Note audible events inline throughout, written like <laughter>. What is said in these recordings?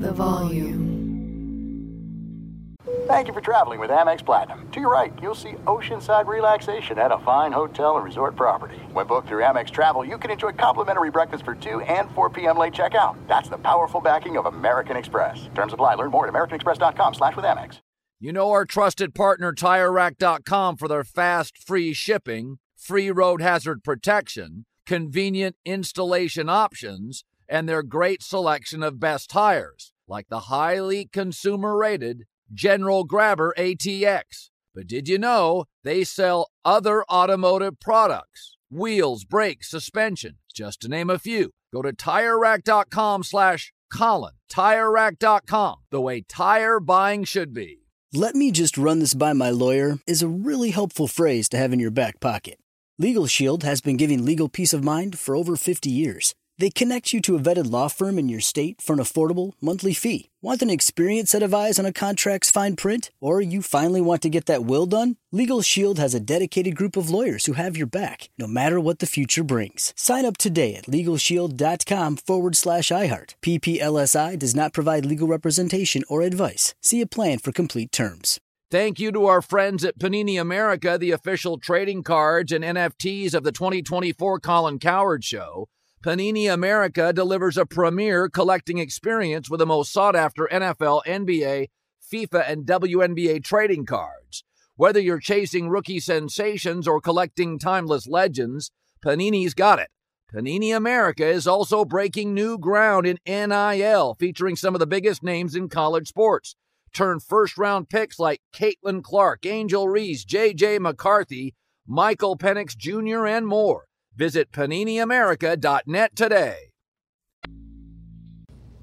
the volume. Thank you for traveling with Amex Platinum. To your right, you'll see oceanside relaxation at a fine hotel and resort property. When booked through Amex Travel, you can enjoy complimentary breakfast for 2 and 4 p.m. late checkout. That's the powerful backing of American Express. Terms apply. Learn more at americanexpress.com slash with Amex. You know our trusted partner TireRack.com for their fast, free shipping, free road hazard protection, convenient installation options, and their great selection of best tires, like the highly consumer-rated General Grabber ATX. But did you know they sell other automotive products? Wheels, brakes, suspension, just to name a few. Go to TireRack.com slash Colin. TireRack.com, the way tire buying should be. Let me just run this by my lawyer is a really helpful phrase to have in your back pocket. Legal Shield has been giving legal peace of mind for over 50 years. They connect you to a vetted law firm in your state for an affordable monthly fee. Want an experienced set of eyes on a contract's fine print? Or you finally want to get that will done? Legal Shield has a dedicated group of lawyers who have your back, no matter what the future brings. Sign up today at LegalShield.com forward slash iHeart. PPLSI does not provide legal representation or advice. See a plan for complete terms. Thank you to our friends at Panini America, the official trading cards and NFTs of the 2024 Colin Cowherd Show. Panini America delivers a premier collecting experience with the most sought after NFL, NBA, FIFA, and WNBA trading cards. Whether you're chasing rookie sensations or collecting timeless legends, Panini's got it. Panini America is also breaking new ground in NIL, featuring some of the biggest names in college sports. Turn first round picks like Caitlin Clark, Angel Reese, J.J. McCarthy, Michael Penix Jr., and more. Visit PaniniAmerica.net today.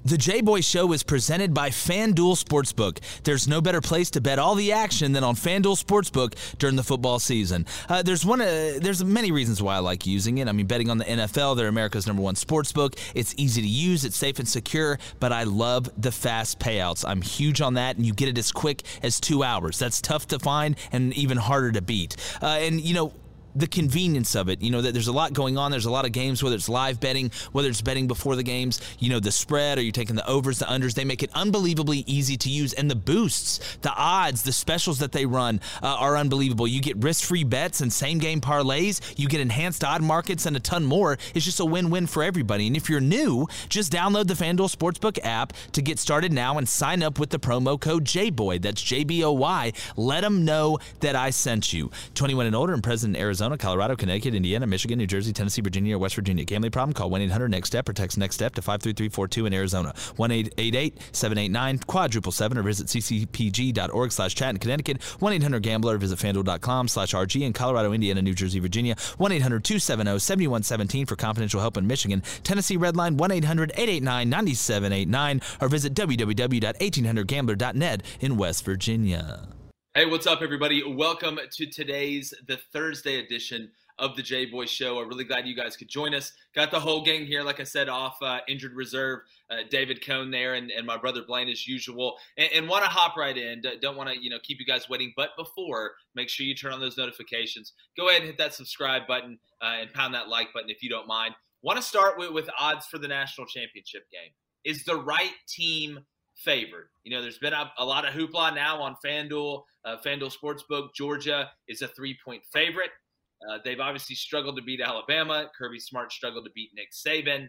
The J Boy Show is presented by FanDuel Sportsbook. There's no better place to bet all the action than on FanDuel Sportsbook during the football season. Uh, there's one. Uh, there's many reasons why I like using it. I mean, betting on the NFL. They're America's number one sportsbook. It's easy to use. It's safe and secure. But I love the fast payouts. I'm huge on that, and you get it as quick as two hours. That's tough to find and even harder to beat. Uh, and you know the convenience of it. You know that there's a lot going on. There's a lot of games, whether it's live betting, whether it's betting before the games. You know the spread, or you're taking the overs, the unders. They make it unbelievably easy to use, and the boosts, the odds, the specials that they run uh, are unbelievable. You get risk-free bets and same-game parlays. You get enhanced odd markets and a ton more. It's just a win-win for everybody. And if you're new, just download the FanDuel Sportsbook app to get started now and sign up with the promo code JBOY. That's J B O Y. Let them know that I sent you. 21 and older and present in Arizona. Arizona, Colorado, Connecticut, Indiana, Michigan, New Jersey, Tennessee, Virginia, or West Virginia. Gambling problem? Call 1 800 NEXT STEP or text NEXT STEP to 53342 in Arizona. 1 888 789 quadruple 7 or visit ccpg.org slash chat in Connecticut. 1 800 Gambler. Visit fanduel.com slash RG in Colorado, Indiana, New Jersey, Virginia. 1 800 270 7117 for confidential help in Michigan. Tennessee Redline 1 800 889 9789 or visit www.1800gambler.net in West Virginia. Hey, what's up, everybody? Welcome to today's, the Thursday edition of the J Boy Show. I'm really glad you guys could join us. Got the whole gang here, like I said, off uh, injured reserve. Uh, David Cohn there, and, and my brother Blaine as usual. And, and want to hop right in. Don't want to you know keep you guys waiting. But before, make sure you turn on those notifications. Go ahead and hit that subscribe button uh, and pound that like button if you don't mind. Want to start with, with odds for the national championship game. Is the right team favored. You know, there's been a, a lot of hoopla now on FanDuel, uh, FanDuel Sportsbook. Georgia is a three point favorite. Uh, they've obviously struggled to beat Alabama. Kirby Smart struggled to beat Nick Saban.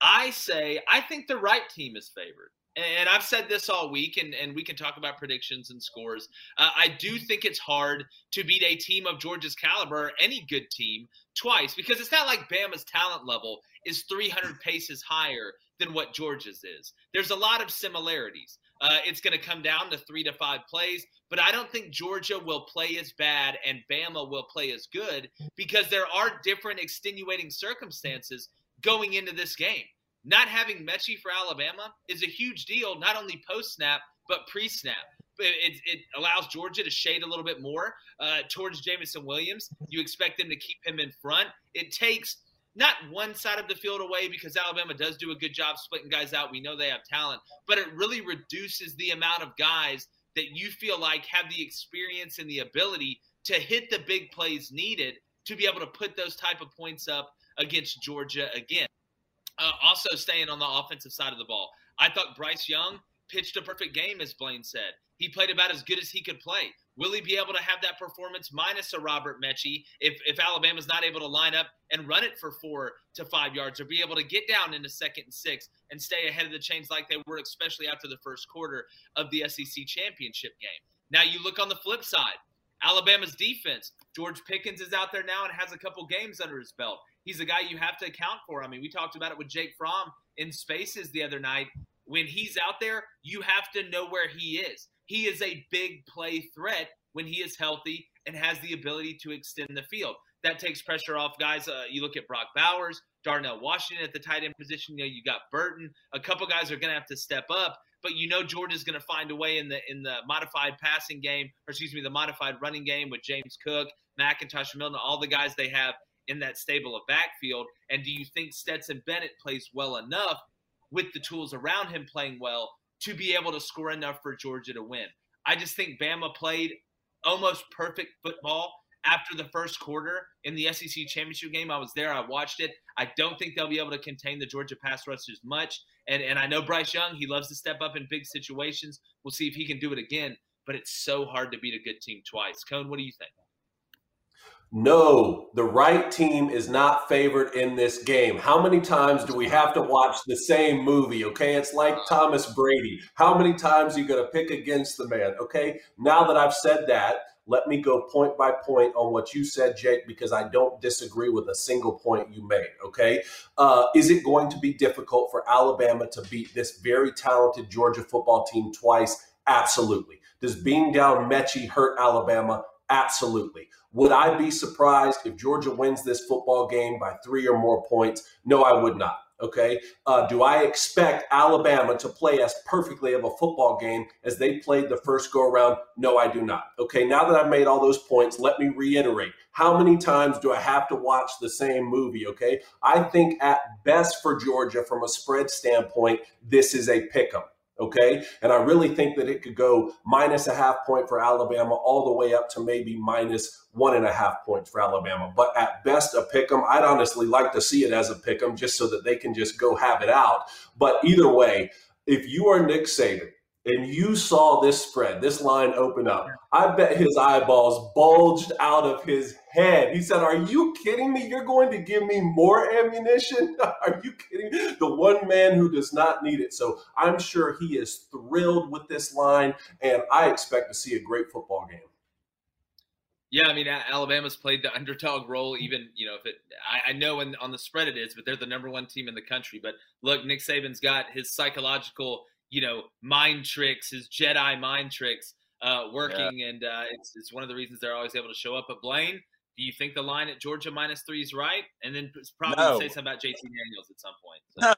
I say, I think the right team is favored. And I've said this all week, and, and we can talk about predictions and scores. Uh, I do think it's hard to beat a team of Georgia's caliber, any good team, twice because it's not like Bama's talent level is 300 paces higher than what Georgia's is. There's a lot of similarities. Uh, it's going to come down to three to five plays, but I don't think Georgia will play as bad and Bama will play as good because there are different extenuating circumstances going into this game. Not having Metchie for Alabama is a huge deal, not only post snap, but pre snap. It, it, allows Georgia to shade a little bit more uh, towards Jameson Williams. You expect them to keep him in front. It takes not one side of the field away because Alabama does do a good job splitting guys out. We know they have talent, but it really reduces the amount of guys that you feel like have the experience and the ability to hit the big plays needed to be able to put those type of points up against Georgia again. Uh, also, staying on the offensive side of the ball, I thought Bryce Young pitched a perfect game, as Blaine said. He played about as good as he could play. Will he be able to have that performance minus a Robert Metchie if, if Alabama's not able to line up and run it for four to five yards or be able to get down into second and six and stay ahead of the chains like they were, especially after the first quarter of the SEC championship game? Now, you look on the flip side Alabama's defense. George Pickens is out there now and has a couple games under his belt. He's a guy you have to account for. I mean, we talked about it with Jake Fromm in spaces the other night. When he's out there, you have to know where he is. He is a big play threat when he is healthy and has the ability to extend the field. That takes pressure off guys. Uh, you look at Brock Bowers, Darnell Washington at the tight end position. You know, you got Burton. A couple guys are going to have to step up, but you know Georgia's going to find a way in the in the modified passing game, or excuse me, the modified running game with James Cook, McIntosh, Milton, all the guys they have in that stable of backfield. And do you think Stetson Bennett plays well enough with the tools around him playing well to be able to score enough for Georgia to win? I just think Bama played almost perfect football after the first quarter in the SEC championship game. I was there, I watched it. I don't think they'll be able to contain the Georgia pass rushers much. And and I know Bryce Young, he loves to step up in big situations. We'll see if he can do it again. But it's so hard to beat a good team twice. Cone, what do you think? No, the right team is not favored in this game. How many times do we have to watch the same movie? Okay, it's like Thomas Brady. How many times are you going to pick against the man? Okay, now that I've said that, let me go point by point on what you said, Jake, because I don't disagree with a single point you made. Okay. Uh, is it going to be difficult for Alabama to beat this very talented Georgia football team twice? Absolutely. Does being down Metchie hurt Alabama? Absolutely. Would I be surprised if Georgia wins this football game by three or more points? No, I would not. Okay. Uh, do I expect Alabama to play as perfectly of a football game as they played the first go around? No, I do not. Okay. Now that I've made all those points, let me reiterate. How many times do I have to watch the same movie? Okay. I think at best for Georgia, from a spread standpoint, this is a pick 'em. Okay. And I really think that it could go minus a half point for Alabama all the way up to maybe minus one and a half points for Alabama. But at best, a pick 'em. I'd honestly like to see it as a pick 'em just so that they can just go have it out. But either way, if you are Nick Saban, and you saw this spread, this line open up, I bet his eyeballs bulged out of his head. He said, Are you kidding me? You're going to give me more ammunition? <laughs> Are you kidding? The one man who does not need it. So I'm sure he is thrilled with this line, and I expect to see a great football game. Yeah, I mean Alabama's played the underdog role. Even you know if it, I, I know in, on the spread it is, but they're the number one team in the country. But look, Nick Saban's got his psychological you know mind tricks, his Jedi mind tricks uh, working, yeah. and uh, it's it's one of the reasons they're always able to show up. But Blaine, do you think the line at Georgia minus three is right? And then probably no. say something about JT Daniels at some point. So. No,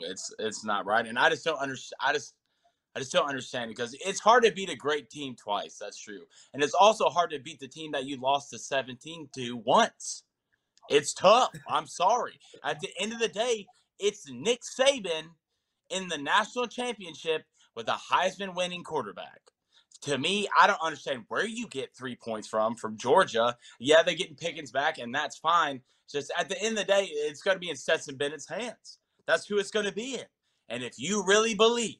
<laughs> it's it's not right, and I just don't understand. I just I just don't understand because it's hard to beat a great team twice. That's true, and it's also hard to beat the team that you lost to 17 to once. It's tough. I'm sorry. At the end of the day, it's Nick Saban in the national championship with a Heisman winning quarterback. To me, I don't understand where you get three points from from Georgia. Yeah, they're getting Pickens back, and that's fine. Just at the end of the day, it's going to be in Stetson Bennett's hands. That's who it's going to be in. And if you really believe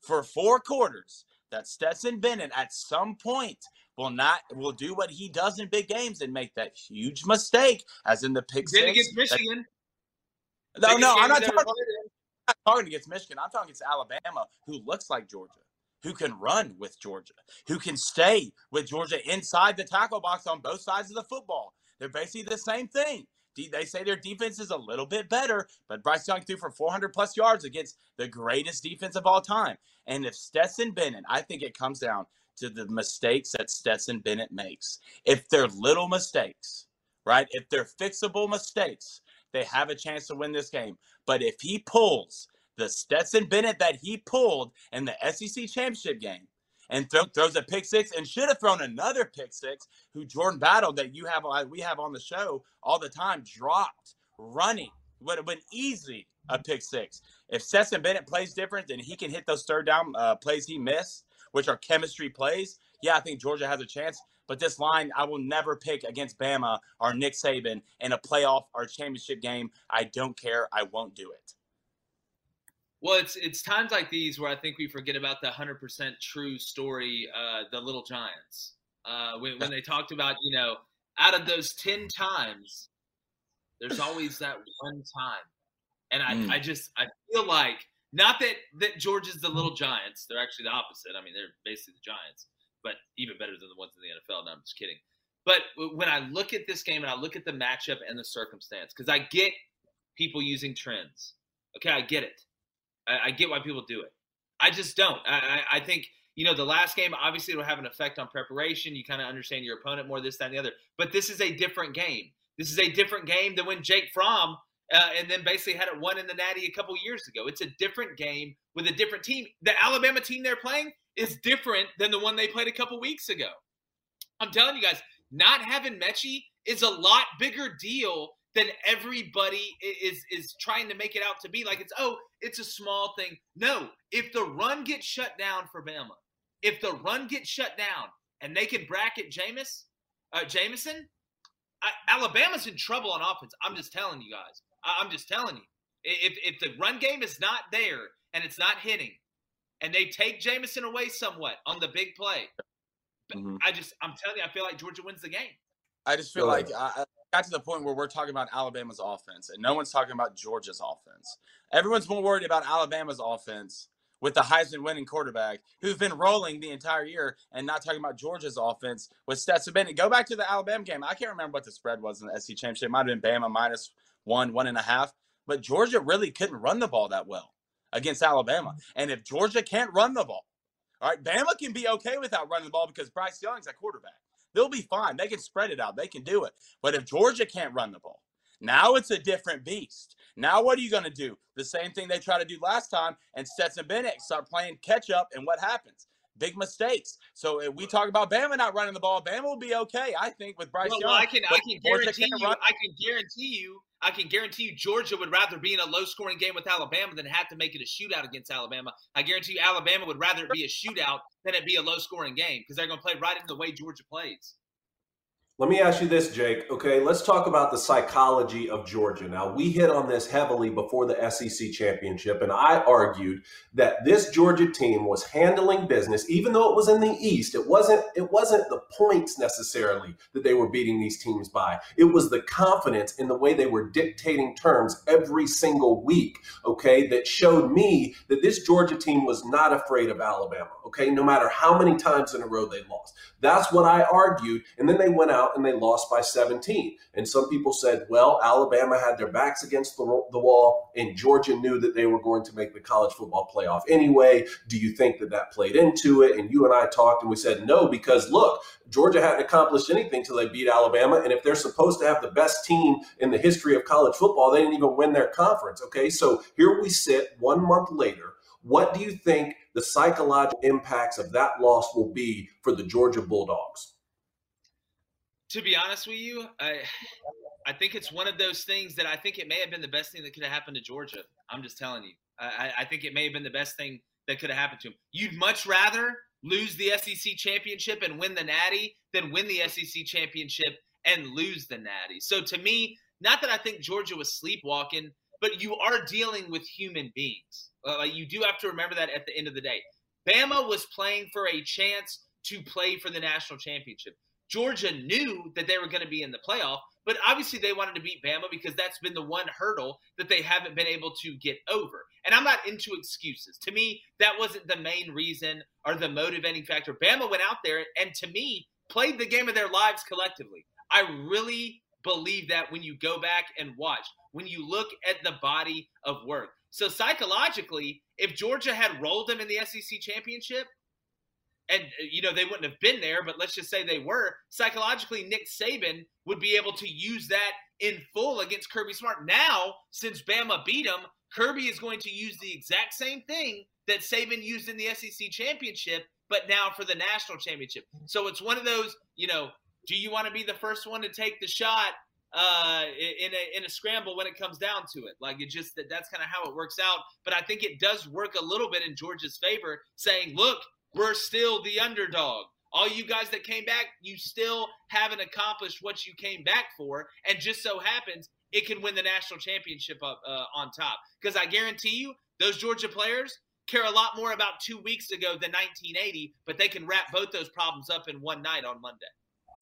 for four quarters that Stetson Bennett at some point will not will do what he does in big games and make that huge mistake, as in the pick six. against Michigan. That, no, no, I'm not talking not talking against Michigan. I'm talking against Alabama, who looks like Georgia, who can run with Georgia, who can stay with Georgia inside the tackle box on both sides of the football. They're basically the same thing. They say their defense is a little bit better, but Bryce Young threw for 400 plus yards against the greatest defense of all time. And if Stetson Bennett, I think it comes down to the mistakes that Stetson Bennett makes. If they're little mistakes, right? If they're fixable mistakes, they have a chance to win this game. But if he pulls the Stetson Bennett that he pulled in the SEC championship game and th- throws a pick six and should have thrown another pick six, who Jordan Battle that you have uh, we have on the show all the time dropped running would have been easy a pick six. If Stetson Bennett plays different and he can hit those third down uh, plays he missed, which are chemistry plays, yeah, I think Georgia has a chance. But this line, I will never pick against Bama or Nick Saban in a playoff or championship game. I don't care. I won't do it. Well, it's it's times like these where I think we forget about the hundred percent true story, uh, the Little Giants. Uh, when, when they talked about, you know, out of those ten times, there's always that one time, and I, mm. I just I feel like not that that Georgia's the Little Giants. They're actually the opposite. I mean, they're basically the Giants, but even better than the ones in the NFL. No, I'm just kidding. But when I look at this game and I look at the matchup and the circumstance, because I get people using trends. Okay, I get it. I, I get why people do it. I just don't. I, I, think you know the last game obviously it'll have an effect on preparation. You kind of understand your opponent more, this, that, and the other. But this is a different game. This is a different game than when Jake Fromm uh, and then basically had it won in the Natty a couple years ago. It's a different game with a different team. The Alabama team they're playing is different than the one they played a couple weeks ago. I'm telling you guys, not having Metchie is a lot bigger deal than everybody is is trying to make it out to be. Like it's oh, it's a small thing. No, if the run gets shut down for Bama, if the run gets shut down and they can bracket Jameis, uh, Jameson, Alabama's in trouble on offense. I'm just telling you guys. I, I'm just telling you. If if the run game is not there and it's not hitting, and they take Jameson away somewhat on the big play, mm-hmm. I just I'm telling you, I feel like Georgia wins the game. I just feel like I, got to the point where we're talking about Alabama's offense and no one's talking about Georgia's offense. Everyone's more worried about Alabama's offense with the Heisman winning quarterback who's been rolling the entire year and not talking about Georgia's offense with Stetson Bennett. Go back to the Alabama game. I can't remember what the spread was in the SEC championship. It might have been Bama minus one, one and a half. But Georgia really couldn't run the ball that well against Alabama. And if Georgia can't run the ball, all right, Bama can be okay without running the ball because Bryce Young's a quarterback. They'll be fine. They can spread it out. They can do it. But if Georgia can't run the ball, now it's a different beast. Now what are you going to do? The same thing they tried to do last time and Stetson Bennett start playing catch up and what happens? Big mistakes. So if we talk about Bama not running the ball, Bama will be okay, I think, with Bryce well, Young. Well, I can I can guarantee you I can guarantee you I can guarantee you Georgia would rather be in a low scoring game with Alabama than have to make it a shootout against Alabama. I guarantee you Alabama would rather it be a shootout than it be a low scoring game because they're going to play right in the way Georgia plays. Let me ask you this, Jake. Okay, let's talk about the psychology of Georgia. Now, we hit on this heavily before the SEC championship, and I argued that this Georgia team was handling business, even though it was in the East. It wasn't. It wasn't the points necessarily that they were beating these teams by. It was the confidence in the way they were dictating terms every single week. Okay, that showed me that this Georgia team was not afraid of Alabama. Okay, no matter how many times in a row they lost. That's what I argued, and then they went out and they lost by 17. And some people said, well, Alabama had their backs against the, the wall, and Georgia knew that they were going to make the college football playoff anyway. Do you think that that played into it? And you and I talked, and we said, no, because look, Georgia hadn't accomplished anything till they beat Alabama. And if they're supposed to have the best team in the history of college football, they didn't even win their conference. Okay, so here we sit one month later. What do you think the psychological impacts of that loss will be for the Georgia Bulldogs? to be honest with you, I I think it's one of those things that I think it may have been the best thing that could have happened to Georgia. I'm just telling you. I, I think it may have been the best thing that could have happened to him. You'd much rather lose the SEC championship and win the Natty than win the SEC championship and lose the Natty. So to me, not that I think Georgia was sleepwalking, but you are dealing with human beings. Uh, you do have to remember that at the end of the day. Bama was playing for a chance to play for the national championship. Georgia knew that they were going to be in the playoff, but obviously they wanted to beat Bama because that's been the one hurdle that they haven't been able to get over. And I'm not into excuses. To me, that wasn't the main reason or the motivating factor. Bama went out there and to me played the game of their lives collectively. I really believe that when you go back and watch, when you look at the body of work. So psychologically, if Georgia had rolled them in the SEC championship, and uh, you know they wouldn't have been there, but let's just say they were. Psychologically, Nick Saban would be able to use that in full against Kirby Smart. Now, since Bama beat him, Kirby is going to use the exact same thing that Saban used in the SEC championship, but now for the national championship. So it's one of those, you know, do you want to be the first one to take the shot uh, in a in a scramble when it comes down to it. Like it just that that's kind of how it works out. But I think it does work a little bit in Georgia's favor, saying, "Look, we're still the underdog. All you guys that came back, you still haven't accomplished what you came back for. And just so happens it can win the national championship up uh, on top. Because I guarantee you, those Georgia players care a lot more about two weeks ago than 1980, but they can wrap both those problems up in one night on Monday.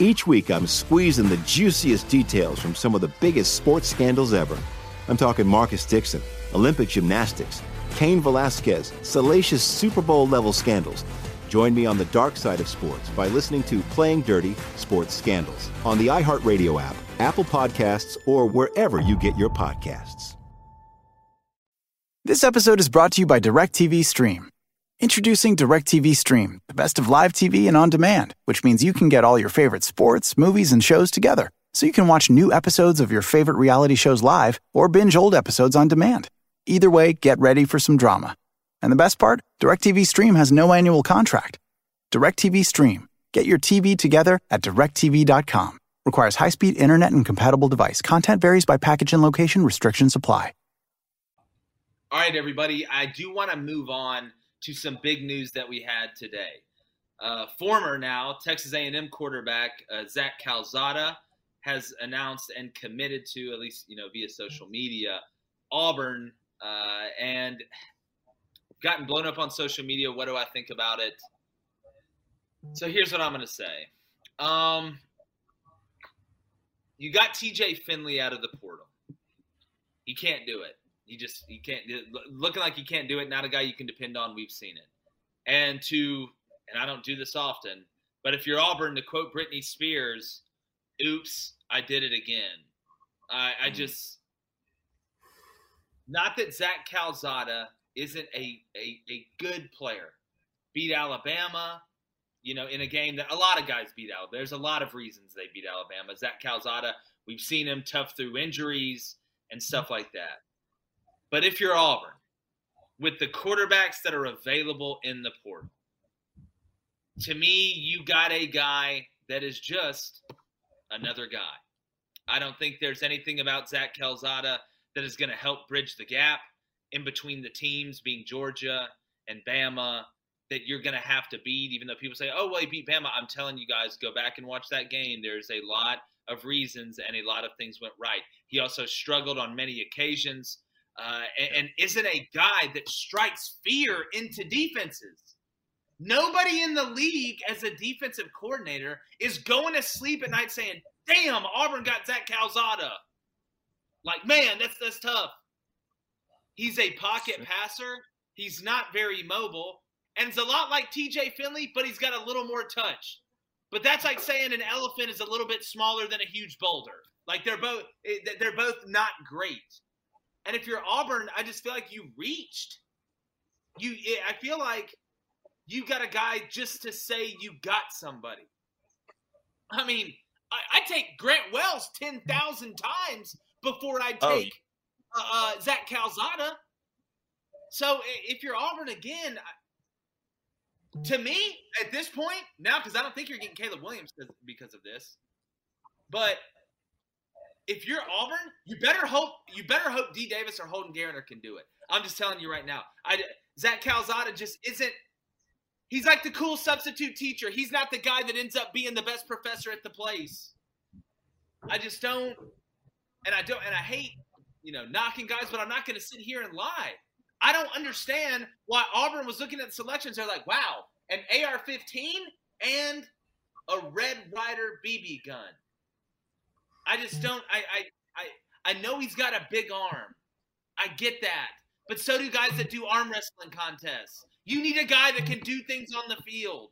Each week, I'm squeezing the juiciest details from some of the biggest sports scandals ever. I'm talking Marcus Dixon, Olympic gymnastics, Cain Velasquez, salacious Super Bowl level scandals. Join me on the dark side of sports by listening to Playing Dirty Sports Scandals on the iHeartRadio app, Apple Podcasts, or wherever you get your podcasts. This episode is brought to you by DirecTV Stream. Introducing DirecTV Stream, the best of live TV and on demand, which means you can get all your favorite sports, movies, and shows together. So you can watch new episodes of your favorite reality shows live or binge old episodes on demand. Either way, get ready for some drama. And the best part? DirecTV Stream has no annual contract. DirecTV Stream. Get your TV together at directv.com. Requires high speed internet and compatible device. Content varies by package and location. Restrictions apply. All right, everybody. I do want to move on to some big news that we had today. Uh, former now Texas A&M quarterback uh, Zach Calzada has announced and committed to at least you know via social media Auburn uh, and gotten blown up on social media. What do I think about it? So here's what I'm going to say. Um, you got TJ Finley out of the portal. He can't do it. He just he can't looking like he can't do it. Not a guy you can depend on. We've seen it. And to and I don't do this often, but if you're Auburn, to quote Britney Spears, "Oops, I did it again." I, I mm. just not that Zach Calzada isn't a, a a good player. Beat Alabama, you know, in a game that a lot of guys beat out. There's a lot of reasons they beat Alabama. Zach Calzada, we've seen him tough through injuries and stuff like that. But if you're Auburn, with the quarterbacks that are available in the portal, to me, you got a guy that is just another guy. I don't think there's anything about Zach Calzada that is going to help bridge the gap in between the teams, being Georgia and Bama, that you're going to have to beat. Even though people say, "Oh, well, he beat Bama," I'm telling you guys, go back and watch that game. There's a lot of reasons, and a lot of things went right. He also struggled on many occasions, uh, and, and isn't a guy that strikes fear into defenses. Nobody in the league, as a defensive coordinator, is going to sleep at night saying, "Damn, Auburn got Zach Calzada." Like, man, that's that's tough. He's a pocket passer. He's not very mobile, and it's a lot like T.J. Finley, but he's got a little more touch. But that's like saying an elephant is a little bit smaller than a huge boulder. Like they're both eh, they're both not great. And if you're Auburn, I just feel like you reached. You I feel like you got a guy just to say you got somebody. I mean, I, I take Grant Wells ten thousand times before I oh, take oh. uh, Zach Calzada. So if you're Auburn again, to me at this point now, because I don't think you're getting Caleb Williams because of this, but if you're Auburn, you better hope you better hope D Davis or Holden Geriner can do it. I'm just telling you right now. I Zach Calzada just isn't. He's like the cool substitute teacher. He's not the guy that ends up being the best professor at the place. I just don't, and I don't, and I hate, you know, knocking guys, but I'm not going to sit here and lie. I don't understand why Auburn was looking at the selections. They're like, wow, an AR-15 and a Red Ryder BB gun. I just don't. I I I, I know he's got a big arm. I get that, but so do guys that do arm wrestling contests. You need a guy that can do things on the field,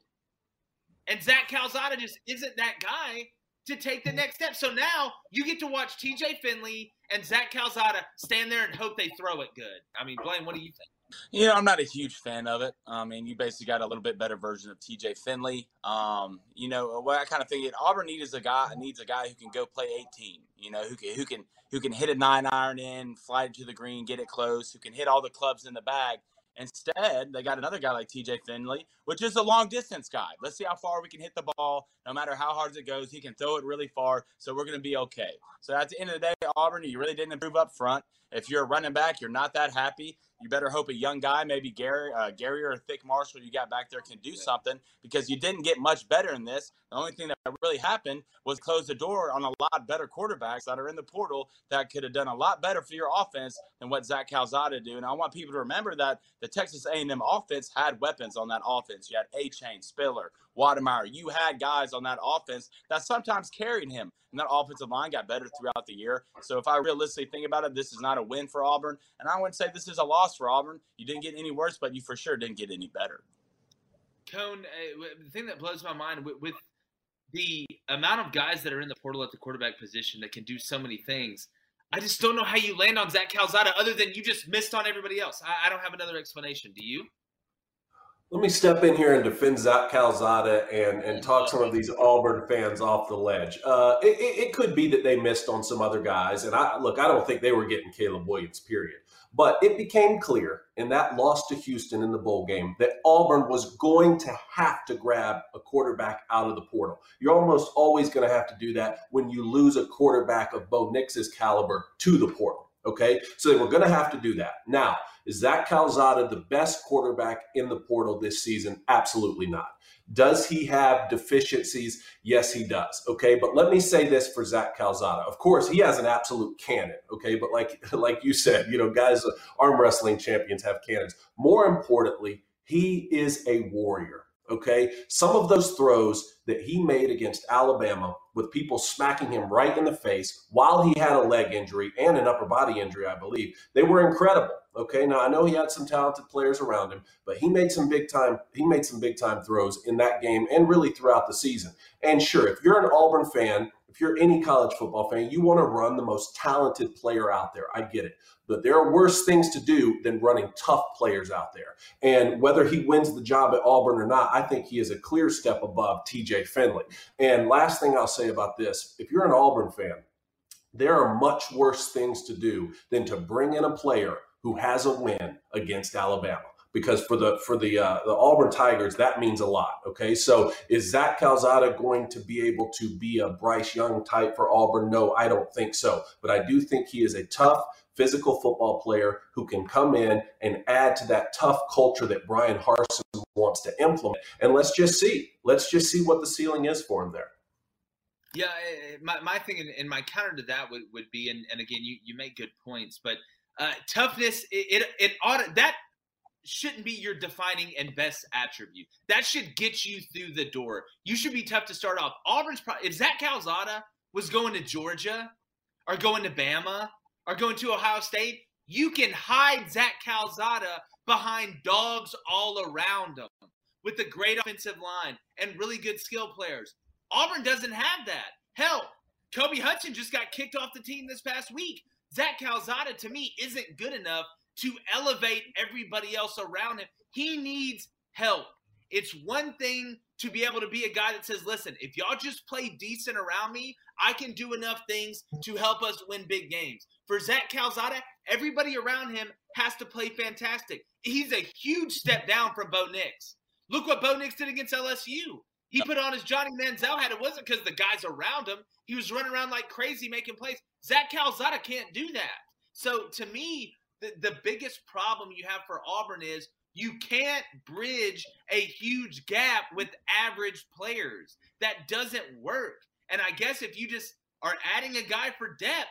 and Zach Calzada just isn't that guy to take the next step. So now you get to watch TJ Finley and Zach Calzada stand there and hope they throw it good. I mean, Blaine, what do you think? You know, I'm not a huge fan of it. I mean, you basically got a little bit better version of TJ Finley. Um, you know, what I kind of think it, Auburn needs a guy needs a guy who can go play 18. You know, who can who can who can hit a nine iron in, fly it to the green, get it close, who can hit all the clubs in the bag. Instead, they got another guy like TJ Finley, which is a long distance guy. Let's see how far we can hit the ball. No matter how hard it goes, he can throw it really far. So we're going to be okay. So at the end of the day, Auburn, you really didn't improve up front. If you're a running back, you're not that happy. You better hope a young guy, maybe Gary, uh, Gary or Thick Marshall, you got back there can do something because you didn't get much better in this. The only thing that really happened was close the door on a lot better quarterbacks that are in the portal that could have done a lot better for your offense than what Zach Calzada do. And I want people to remember that the Texas A&M offense had weapons on that offense. You had Achane, Spiller, Wydermyer. You had guys on that offense that sometimes carried him, and that offensive line got better throughout the year. So if I realistically think about it, this is not a win for Auburn, and I wouldn't say this is a loss for Auburn. You didn't get any worse, but you for sure didn't get any better. Cone, uh, the thing that blows my mind with, with the amount of guys that are in the portal at the quarterback position that can do so many things. I just don't know how you land on Zach Calzada other than you just missed on everybody else. I, I don't have another explanation. Do you? Let me step in here and defend Zach Calzada and, and talk some of these Auburn fans off the ledge. Uh, it, it, could be that they missed on some other guys. And I look, I don't think they were getting Caleb Williams, period. But it became clear in that loss to Houston in the bowl game that Auburn was going to have to grab a quarterback out of the portal. You're almost always going to have to do that when you lose a quarterback of Bo Nix's caliber to the portal. Okay, so they were going to have to do that. Now, is Zach Calzada the best quarterback in the portal this season? Absolutely not. Does he have deficiencies? Yes, he does. Okay, but let me say this for Zach Calzada. Of course, he has an absolute cannon. Okay, but like <laughs> like you said, you know, guys, uh, arm wrestling champions have cannons. More importantly, he is a warrior. Okay. Some of those throws that he made against Alabama with people smacking him right in the face while he had a leg injury and an upper body injury, I believe, they were incredible. Okay. Now I know he had some talented players around him, but he made some big time, he made some big time throws in that game and really throughout the season. And sure, if you're an Auburn fan, if you're any college football fan, you want to run the most talented player out there. I get it. But there are worse things to do than running tough players out there. And whether he wins the job at Auburn or not, I think he is a clear step above TJ Finley. And last thing I'll say about this if you're an Auburn fan, there are much worse things to do than to bring in a player who has a win against Alabama because for the for the uh, the Auburn Tigers that means a lot. Okay, so is Zach Calzada going to be able to be a Bryce Young type for Auburn? No, I don't think so. But I do think he is a tough physical football player who can come in and add to that tough culture that Bryan Harsin wants to implement. And let's just see. Let's just see what the ceiling is for him there. Yeah, eh, eh, my, my thing and my counter to that would, would be, and, and again, you, you make good points, but uh, toughness, it, it, it ought that shouldn't be your defining and best attribute. That should get you through the door. You should be tough to start off. Auburn's probably, if Zach Calzada was going to Georgia or going to Bama or going to Ohio State, you can hide Zach Calzada behind dogs all around him with a great offensive line and really good skill players. Auburn doesn't have that. Hell, Kobe Hudson just got kicked off the team this past week. Zach Calzada, to me, isn't good enough to elevate everybody else around him. He needs help. It's one thing to be able to be a guy that says, listen, if y'all just play decent around me, I can do enough things to help us win big games. For Zach Calzada, everybody around him has to play fantastic. He's a huge step down from Bo Nix. Look what Bo Nix did against LSU. He put on his Johnny Manziel hat. It wasn't because the guys around him. He was running around like crazy making plays. Zach Calzada can't do that. So to me, the, the biggest problem you have for Auburn is you can't bridge a huge gap with average players. That doesn't work. And I guess if you just are adding a guy for depth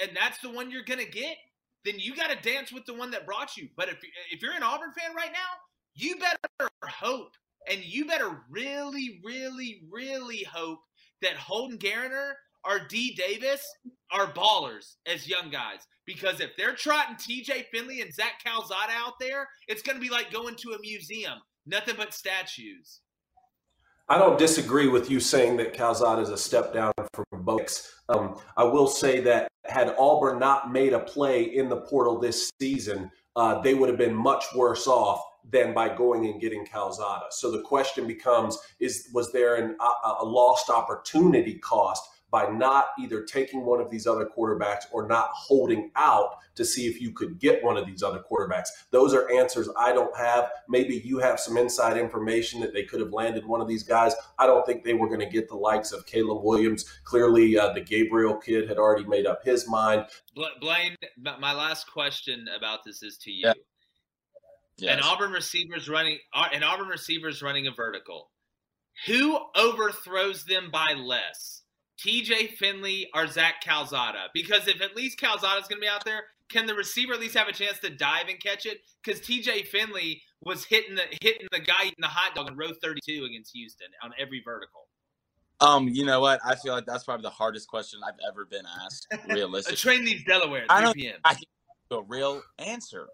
and that's the one you're going to get, then you got to dance with the one that brought you. But if, if you're an Auburn fan right now, you better hope and you better really, really, really hope that Holden Geriner or D Davis are ballers as young guys. Because if they're trotting TJ Finley and Zach Calzada out there, it's going to be like going to a museum. Nothing but statues. I don't disagree with you saying that Calzada is a step down from both. Um, I will say that had Auburn not made a play in the portal this season, uh, they would have been much worse off than by going and getting Calzada. So the question becomes: Is was there an, a, a lost opportunity cost by not either taking one of these other quarterbacks or not holding out to see if you could get one of these other quarterbacks. Those are answers I don't have. Maybe you have some inside information that they could have landed one of these guys. I don't think they were going to get the likes of Caleb Williams. Clearly, uh, the Gabriel kid had already made up his mind. Blaine, my last question about this is to you. Yeah. Yes. An Auburn receivers running uh, an Auburn receivers running a vertical. Who overthrows them by less? TJ Finley or Zach Calzada? Because if at least Calzada's going to be out there, can the receiver at least have a chance to dive and catch it? Because TJ Finley was hitting the hitting the guy eating the hot dog in row 32 against Houston on every vertical. Um, you know what? I feel like that's probably the hardest question I've ever been asked. <laughs> Realistically, train these Delaware. I don't. I can a real answer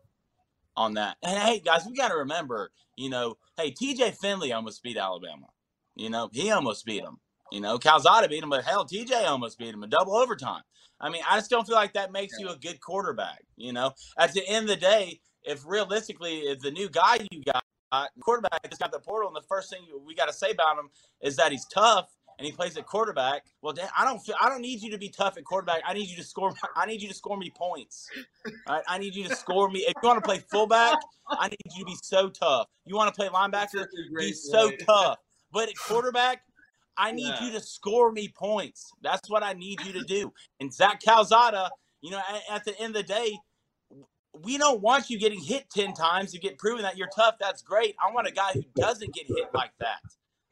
on that. And hey, guys, we got to remember, you know, hey, TJ Finley almost beat Alabama. You know, he almost beat him. You know, Calzada beat him, but hell, TJ almost beat him in double overtime. I mean, I just don't feel like that makes you a good quarterback. You know, at the end of the day, if realistically, if the new guy you got, quarterback just got the portal, and the first thing we got to say about him is that he's tough and he plays at quarterback. Well, Dan, I don't feel I don't need you to be tough at quarterback. I need you to score. I need you to score me points. Right? I need you to score me. If you want to play fullback, I need you to be so tough. You want to play linebacker, be so tough. But at quarterback, I need yeah. you to score me points. That's what I need you to do. And Zach Calzada, you know, at, at, the end of the day, we don't want you getting hit 10 times to get proven that you're tough. That's great. I want a guy who doesn't get hit like that.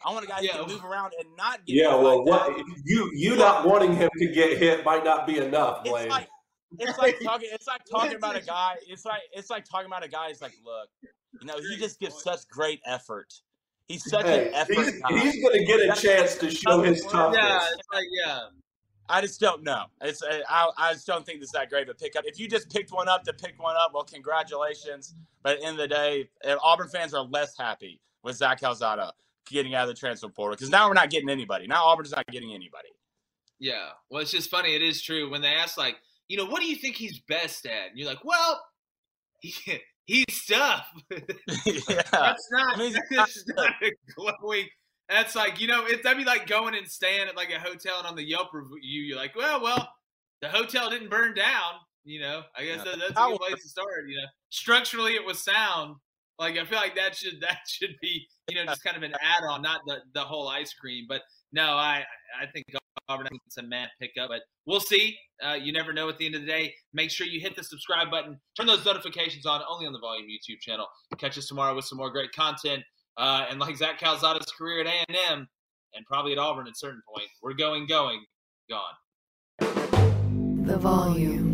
I want a guy yeah. who can move around and not get hit. yeah, well, like what, you you not wanting him to get hit might not be enough, Blaine. It's like, it's like talking. It's like talking about a guy. It's like it's like talking about a guy. It's like, look, you know, he just gives such great effort He's such hey, an effort. He's, he's going to get a chance to show his toughness. Yeah, like, yeah. I just don't know. It's I, I just don't think this is that great of a pickup. If you just picked one up to pick one up, well, congratulations. But at the end of the day, Auburn fans are less happy with Zach Calzada getting out of the transfer portal because now we're not getting anybody. Now Auburn's not getting anybody. Yeah. Well, it's just funny. It is true when they ask, like, you know, what do you think he's best at? And you're like, well, he, <laughs> he's tough. <laughs> <laughs> yeah. That's not, I mean, that's not a glowing. That's like, you know, it, that'd be like going and staying at like a hotel and on the Yelp review, you're like, well, well, the hotel didn't burn down. You know, I guess yeah. that, that's a good place to start. You know, structurally it was sound, Like I feel like that should <laughs> that should be you know just kind of an <laughs> add on, not the the whole ice cream. But no, I I think Auburn it's a mad pickup, but we'll see. Uh, you never know. At the end of the day, make sure you hit the subscribe button, turn those notifications on, only on the Volume YouTube channel. Catch us tomorrow with some more great content. Uh, and like Zach Calzada's career at A and M, and probably at Auburn at certain point, we're going, going, gone. The Volume.